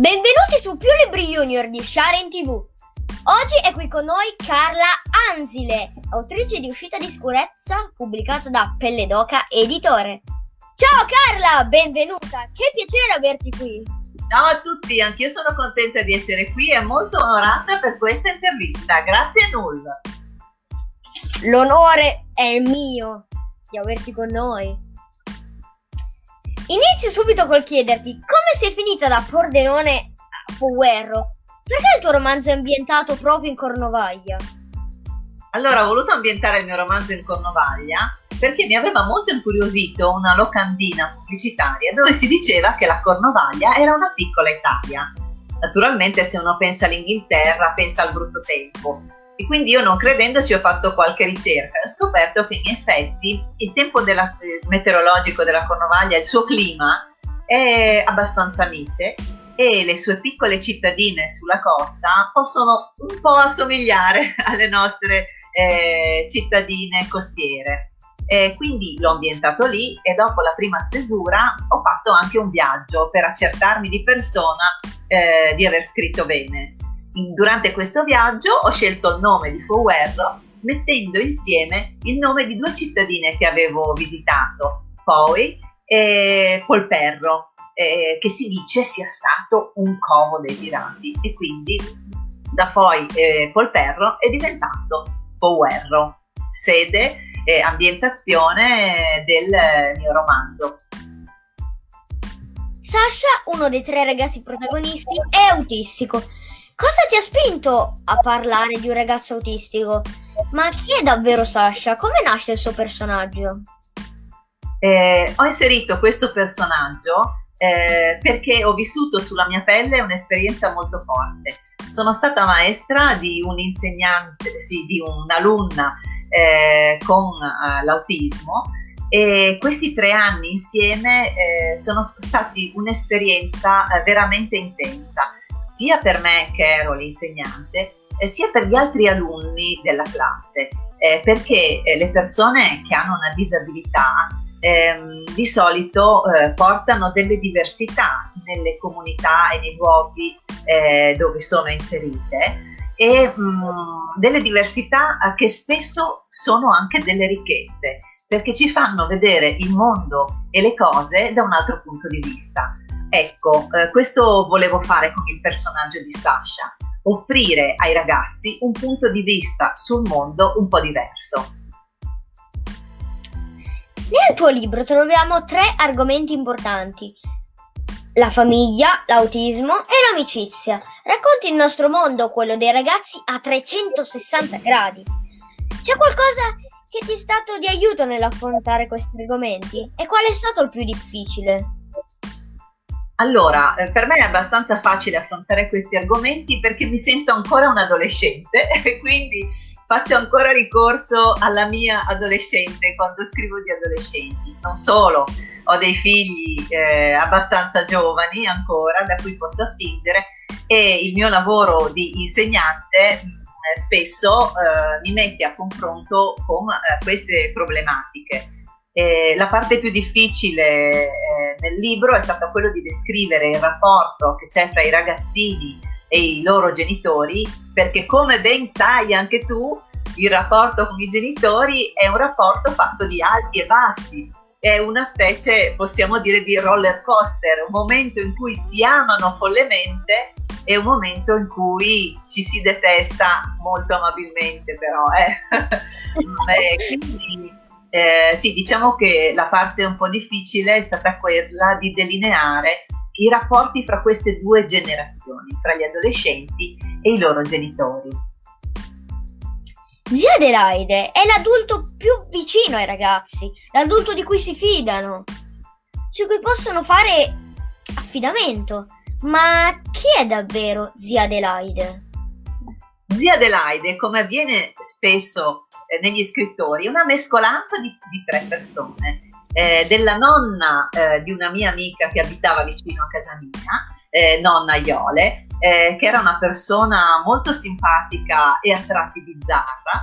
Benvenuti su Più Libri Junior di Sharen TV. Oggi è qui con noi Carla Ansile, autrice di Uscita di Sicurezza, pubblicata da Pelle d'Oca Editore. Ciao Carla, benvenuta, che piacere averti qui. Ciao a tutti, anch'io sono contenta di essere qui e molto onorata per questa intervista. Grazie Null. L'onore è mio di averti con noi. Inizio subito col chiederti come sei finita da Pordenone a Foguerro? Perché il tuo romanzo è ambientato proprio in Cornovaglia? Allora, ho voluto ambientare il mio romanzo in Cornovaglia perché mi aveva molto incuriosito una locandina pubblicitaria dove si diceva che la Cornovaglia era una piccola Italia. Naturalmente se uno pensa all'Inghilterra pensa al brutto tempo, e quindi io non credendoci ho fatto qualche ricerca e ho scoperto che in effetti il tempo della, eh, meteorologico della Cornovaglia, il suo clima è abbastanza mite e le sue piccole cittadine sulla costa possono un po' assomigliare alle nostre eh, cittadine costiere. E quindi l'ho ambientato lì e dopo la prima stesura ho fatto anche un viaggio per accertarmi di persona eh, di aver scritto bene. Durante questo viaggio ho scelto il nome di Foguerro mettendo insieme il nome di due cittadine che avevo visitato, Poi e Polperro, eh, che si dice sia stato un covo dei pirati e quindi da poi eh, Polperro è diventato Foguerro, sede e ambientazione del mio romanzo. Sasha, uno dei tre ragazzi protagonisti, è autistico Cosa ti ha spinto a parlare di un ragazzo autistico? Ma chi è davvero Sasha? Come nasce il suo personaggio? Eh, ho inserito questo personaggio eh, perché ho vissuto sulla mia pelle un'esperienza molto forte. Sono stata maestra di un insegnante, sì, di un'alunna eh, con uh, l'autismo e questi tre anni insieme eh, sono stati un'esperienza eh, veramente intensa sia per me che ero l'insegnante, eh, sia per gli altri alunni della classe, eh, perché eh, le persone che hanno una disabilità ehm, di solito eh, portano delle diversità nelle comunità e nei luoghi eh, dove sono inserite e mh, mm, delle diversità che spesso sono anche delle ricchezze perché ci fanno vedere il mondo e le cose da un altro punto di vista. Ecco, eh, questo volevo fare con il personaggio di Sasha, offrire ai ragazzi un punto di vista sul mondo un po' diverso. Nel tuo libro troviamo tre argomenti importanti. La famiglia, l'autismo e l'amicizia. Racconti il nostro mondo, quello dei ragazzi, a 360 gradi. C'è qualcosa che ti è stato di aiuto nell'affrontare questi argomenti? E qual è stato il più difficile? Allora, eh, per me è abbastanza facile affrontare questi argomenti perché mi sento ancora un adolescente e quindi faccio ancora ricorso alla mia adolescente quando scrivo di adolescenti. Non solo, ho dei figli eh, abbastanza giovani ancora da cui posso attingere e il mio lavoro di insegnante mm, spesso eh, mi mette a confronto con eh, queste problematiche. Eh, la parte più difficile nel libro è stata quello di descrivere il rapporto che c'è fra i ragazzini e i loro genitori, perché come ben sai anche tu, il rapporto con i genitori è un rapporto fatto di alti e bassi, è una specie, possiamo dire, di roller coaster, un momento in cui si amano follemente e un momento in cui ci si detesta molto amabilmente, però. Eh. eh quindi eh, sì, diciamo che la parte un po' difficile è stata quella di delineare i rapporti fra queste due generazioni, fra gli adolescenti e i loro genitori. Zia Adelaide è l'adulto più vicino ai ragazzi, l'adulto di cui si fidano, su cui possono fare affidamento. Ma chi è davvero zia Adelaide? Zia Adelaide, come avviene spesso eh, negli scrittori, è una mescolanza di, di tre persone. Eh, della nonna eh, di una mia amica che abitava vicino a casa mia, eh, nonna Iole, eh, che era una persona molto simpatica e a tratti bizzarra,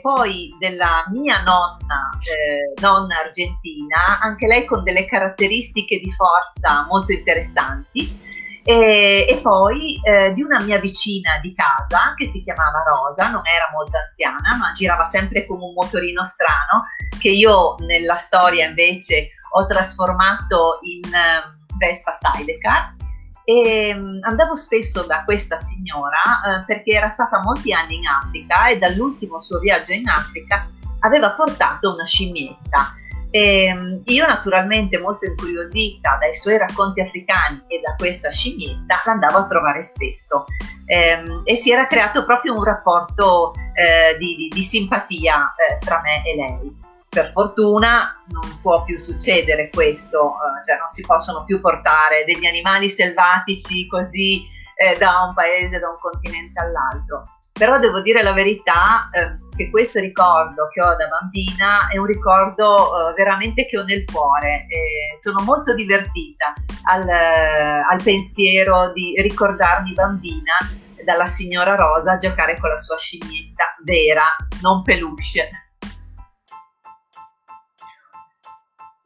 poi della mia nonna, eh, nonna argentina, anche lei con delle caratteristiche di forza molto interessanti, E, e poi eh, di una mia vicina di casa che si chiamava Rosa, non era molto anziana, ma girava sempre con un motorino strano che io nella storia invece ho trasformato in uh, Vespa Sidecar. E um, andavo spesso da questa signora uh, perché era stata molti anni in Africa e dall'ultimo suo viaggio in Africa aveva portato una scimmietta e ehm, io naturalmente molto incuriosita dai suoi racconti africani e da questa scimmietta l'andavo a trovare spesso e, ehm, e si era creato proprio un rapporto eh, di, di, di, simpatia eh, tra me e lei. Per fortuna non può più succedere questo, eh, cioè non si possono più portare degli animali selvatici così da un paese, da un continente all'altro però devo dire la verità eh, che questo ricordo che ho da bambina è un ricordo eh, veramente che ho nel cuore e sono molto divertita al, eh, al pensiero di ricordarmi bambina dalla signora Rosa a giocare con la sua scimmietta vera, non peluche.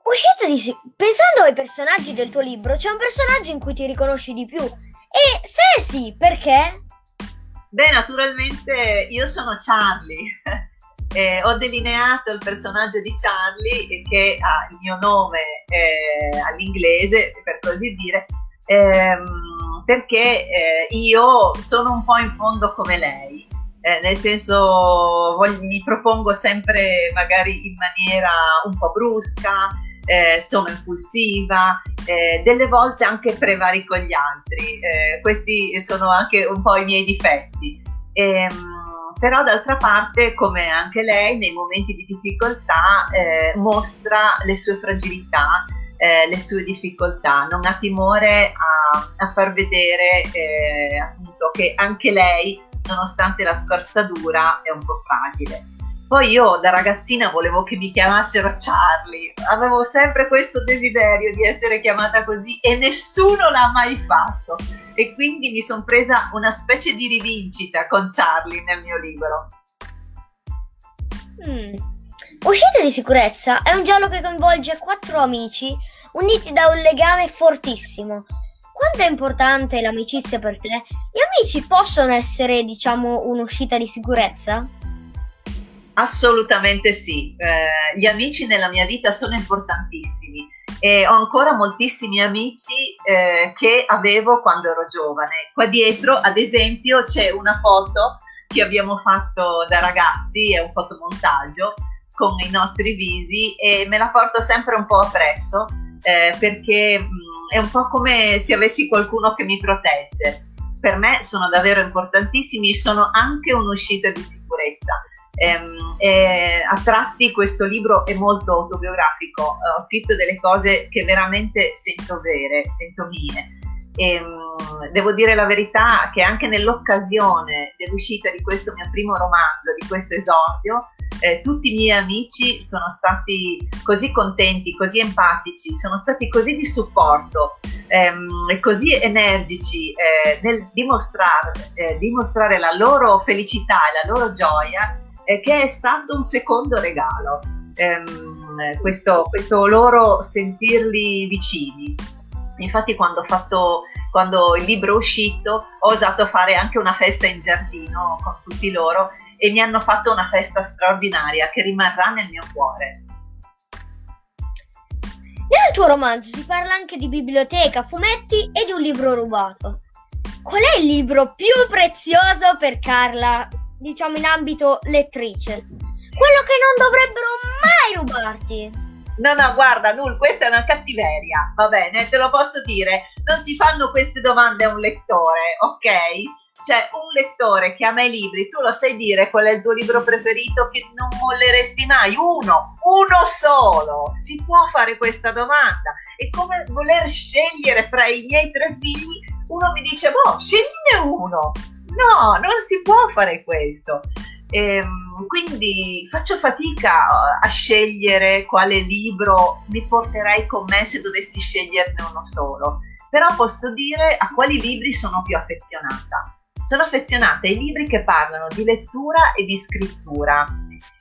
Uscito di sì, pensando ai personaggi del tuo libro, c'è un personaggio in cui ti riconosci di più. E se sì, perché? Beh, naturalmente io sono Charlie. Eh, ho delineato il personaggio di Charlie che ha il mio nome eh, all'inglese, per così dire, ehm, perché eh, io sono un po' in fondo come lei. Eh, nel senso voglio, mi propongo sempre magari in maniera un po' brusca, eh, sono impulsiva, eh, delle volte anche prevarico gli altri, eh, questi sono anche un po' i miei difetti. Ehm, però d'altra parte, come anche lei, nei momenti di difficoltà eh, mostra le sue fragilità, eh, le sue difficoltà, non ha timore a, a far vedere eh, appunto che anche lei, nonostante la scorzatura, è un po' fragile. Poi io da ragazzina volevo che mi chiamassero Charlie, avevo sempre questo desiderio di essere chiamata così e nessuno l'ha mai fatto. E quindi mi sono presa una specie di rivincita con Charlie nel mio libro. Mm. Uscita di sicurezza è un giallo che coinvolge quattro amici uniti da un legame fortissimo. Quanto è importante l'amicizia per te? Gli amici possono essere, diciamo, un'uscita di sicurezza? Assolutamente sì, eh, gli amici nella mia vita sono importantissimi e ho ancora moltissimi amici eh, che avevo quando ero giovane. Qua dietro, ad esempio, c'è una foto che abbiamo fatto da ragazzi, è un fotomontaggio con i nostri visi e me la porto sempre un po' appresso eh, perché mh, mm, è un po' come se avessi qualcuno che mi protegge. Per me sono davvero importantissimi, sono anche un'uscita di sicurezza e a tratti questo libro è molto autobiografico, ho scritto delle cose che veramente sento vere, sento mie. E, ehm, devo dire la verità che anche nell'occasione dell'uscita di questo mio primo romanzo, di questo esordio, eh, tutti i miei amici sono stati così contenti, così empatici, sono stati così di supporto ehm, e così energici eh, nel dimostrare, eh, dimostrare la loro felicità e la loro gioia eh, che è stato un secondo regalo, ehm, questo, questo, loro sentirli vicini. Infatti quando, fatto, quando il libro è uscito ho osato fare anche una festa in giardino con tutti loro e mi hanno fatto una festa straordinaria che rimarrà nel mio cuore. Nel tuo romanzo si parla anche di biblioteca, fumetti e di un libro rubato. Qual è il libro più prezioso per Carla diciamo in ambito lettrice. Quello che non dovrebbero mai rubarti. No, no, guarda, Nul, questa è una cattiveria, va bene, te lo posso dire. Non si fanno queste domande a un lettore, ok? Cioè, un lettore che ama i libri, tu lo sai dire qual è il tuo libro preferito che non molleresti mai? Uno, uno solo. Si può fare questa domanda. È come voler scegliere fra i miei tre figli. Uno mi dice, boh, scegliene uno. No, non si può fare questo. Ehm, quindi faccio fatica a scegliere quale libro mi porterei con me se dovessi sceglierne uno solo. Però posso dire a quali libri sono più affezionata. Sono affezionata ai libri che parlano di lettura e di scrittura.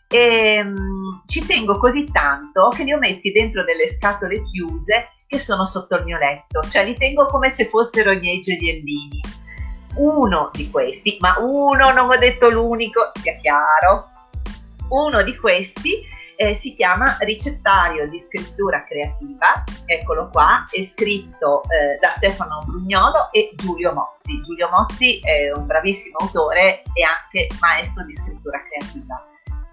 E, um, ci tengo così tanto che li ho messi dentro delle scatole chiuse che sono sotto il mio letto, cioè li tengo come se fossero i miei gioiellini. Uno di questi, ma uno, non ho detto l'unico, sia chiaro, uno di questi eh, si chiama Ricettario di scrittura creativa, eccolo qua, è scritto eh, da Stefano Brugnolo e Giulio Mozzi. Giulio Mozzi è un bravissimo autore e anche maestro di scrittura creativa.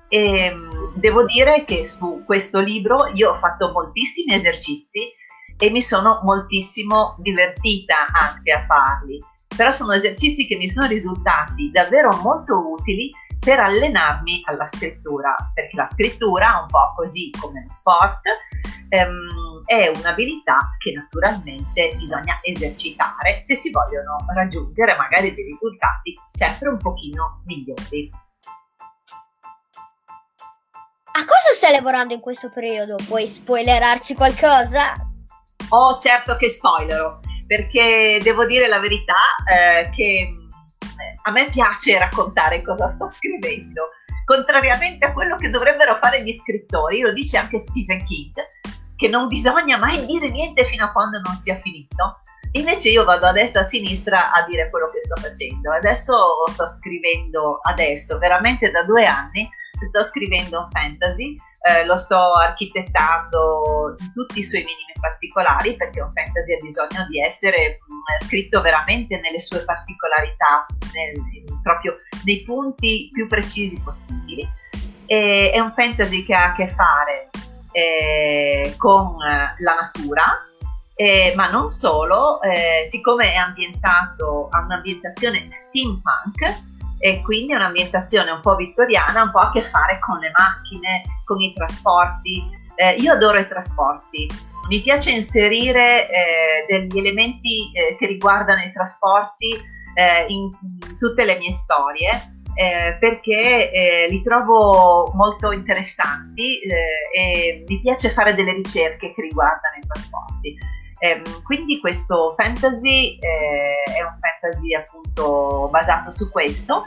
E, ehm, devo dire che su questo libro io ho fatto moltissimi esercizi e mi sono moltissimo divertita anche a farli, però sono esercizi che mi sono risultati davvero molto utili per allenarmi alla scrittura, perché la scrittura, un po' così come lo sport, ehm, è un'abilità che naturalmente bisogna esercitare se si vogliono raggiungere magari dei risultati sempre un pochino migliori. A cosa stai lavorando in questo periodo? Puoi spoilerarci qualcosa? Oh, certo che spoilerò, perché devo dire la verità eh, che a me piace raccontare cosa sto scrivendo, contrariamente a quello che dovrebbero fare gli scrittori, lo dice anche Stephen King, che non bisogna mai dire niente fino a quando non sia finito. Invece io vado a destra e a sinistra a dire quello che sto facendo. Adesso sto scrivendo, adesso, veramente da due anni, sto scrivendo un fantasy, eh, lo sto architettando in tutti i suoi minimi particolari perché un fantasy ha bisogno di essere mh, mm, scritto veramente nelle sue particolarità, nel, proprio nei punti più precisi possibili. E, è un fantasy che ha a che fare eh, con la natura, eh, ma non solo, eh, siccome è ambientato a un'ambientazione steampunk, e quindi è un'ambientazione un po' vittoriana, un po' a che fare con le macchine, con i trasporti. Eh, io adoro i trasporti, mi piace inserire eh, degli elementi eh, che riguardano i trasporti eh, in, in, tutte le mie storie. Eh, perché eh, li trovo molto interessanti e mi piace fare delle ricerche che riguardano i trasporti. Ehm, quindi questo fantasy è un fantasy appunto basato su questo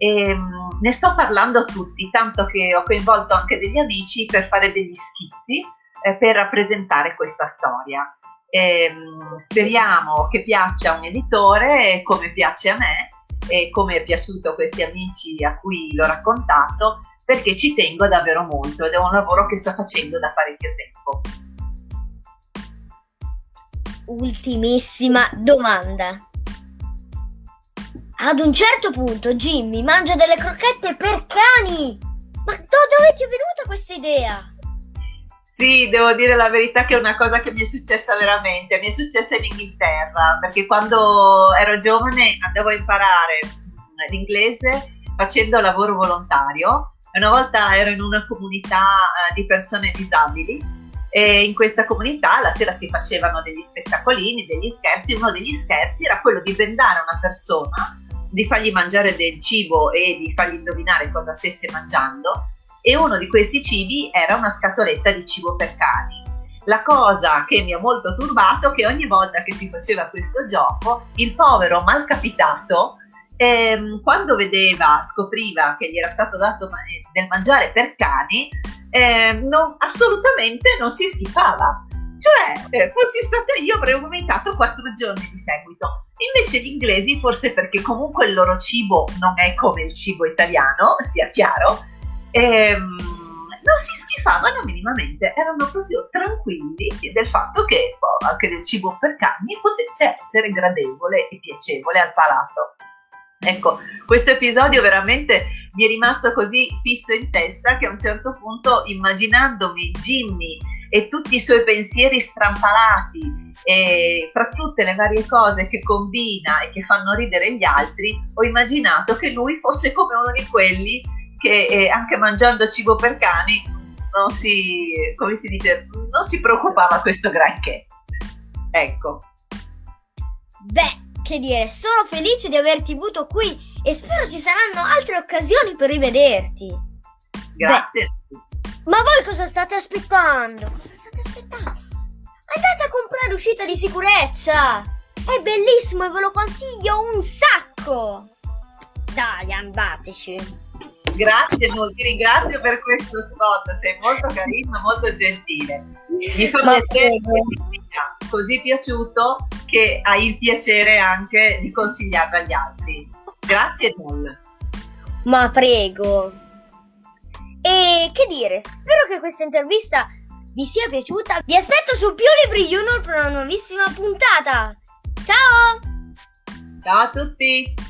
e ehm, ne sto parlando a tutti, tanto che ho coinvolto anche degli amici per fare degli schizzi eh, per rappresentare questa storia. E, ehm, speriamo che piaccia a un editore come piace a me e come è piaciuto a questi amici a cui l'ho raccontato perché ci tengo davvero molto ed è un lavoro che sto facendo da parecchio tempo ultimissima domanda. Ad un certo punto Jimmy mangia delle crocchette per cani. Ma dove ti è venuta questa idea? Sì, devo dire la verità che è una cosa che mi è successa veramente. Mi è successa in Inghilterra perché quando ero giovane andavo a imparare l'inglese facendo lavoro volontario. Una volta ero in una comunità eh, di persone disabili e in questa comunità la sera si facevano degli spettacolini, degli scherzi. Uno degli scherzi era quello di bendare una persona, di fargli mangiare del cibo e di fargli indovinare cosa stesse mangiando. E uno di questi cibi era una scatoletta di cibo per cani. La cosa che mi ha molto turbato è che ogni volta che si faceva questo gioco, il povero malcapitato ehm, quando vedeva, scopriva che gli era stato dato del mangiare per cani, eh, non, assolutamente non si schifava. Cioè, eh, fossi stata io avrei vomitato quattro giorni di seguito. Invece gli inglesi, forse perché comunque il loro cibo non è come il cibo italiano, sia chiaro, ehm, non si schifavano minimamente, erano proprio tranquilli del fatto che oh, anche del cibo per cani potesse essere gradevole e piacevole al palato. Ecco, questo episodio veramente mi è rimasto così fisso in testa che a un certo punto, immaginandomi Jimmy e tutti i suoi pensieri strampalati e fra tutte le varie cose che combina e che fanno ridere gli altri, ho immaginato che lui fosse come uno di quelli che eh, anche mangiando cibo per cani non si, come si dice, non si preoccupava questo granché. Ecco. Beh, che dire, sono felice di averti avuto qui e spero ci saranno altre occasioni per rivederti. Grazie. Beh, ma voi cosa state aspettando? Cosa state aspettando? Andate a comprare uscita di sicurezza! È bellissimo e ve lo consiglio un sacco! Dai, andateci! Grazie, ti ringrazio per questo spot, sei molto carino, molto gentile. Mi fa piacere che ti sia. così piaciuto che hai il piacere anche di consigliarlo agli altri. Grazie Paul. Ma prego. E che dire, spero che questa intervista vi sia piaciuta. Vi aspetto su Più Libri Junior per una nuovissima puntata. Ciao! Ciao a tutti!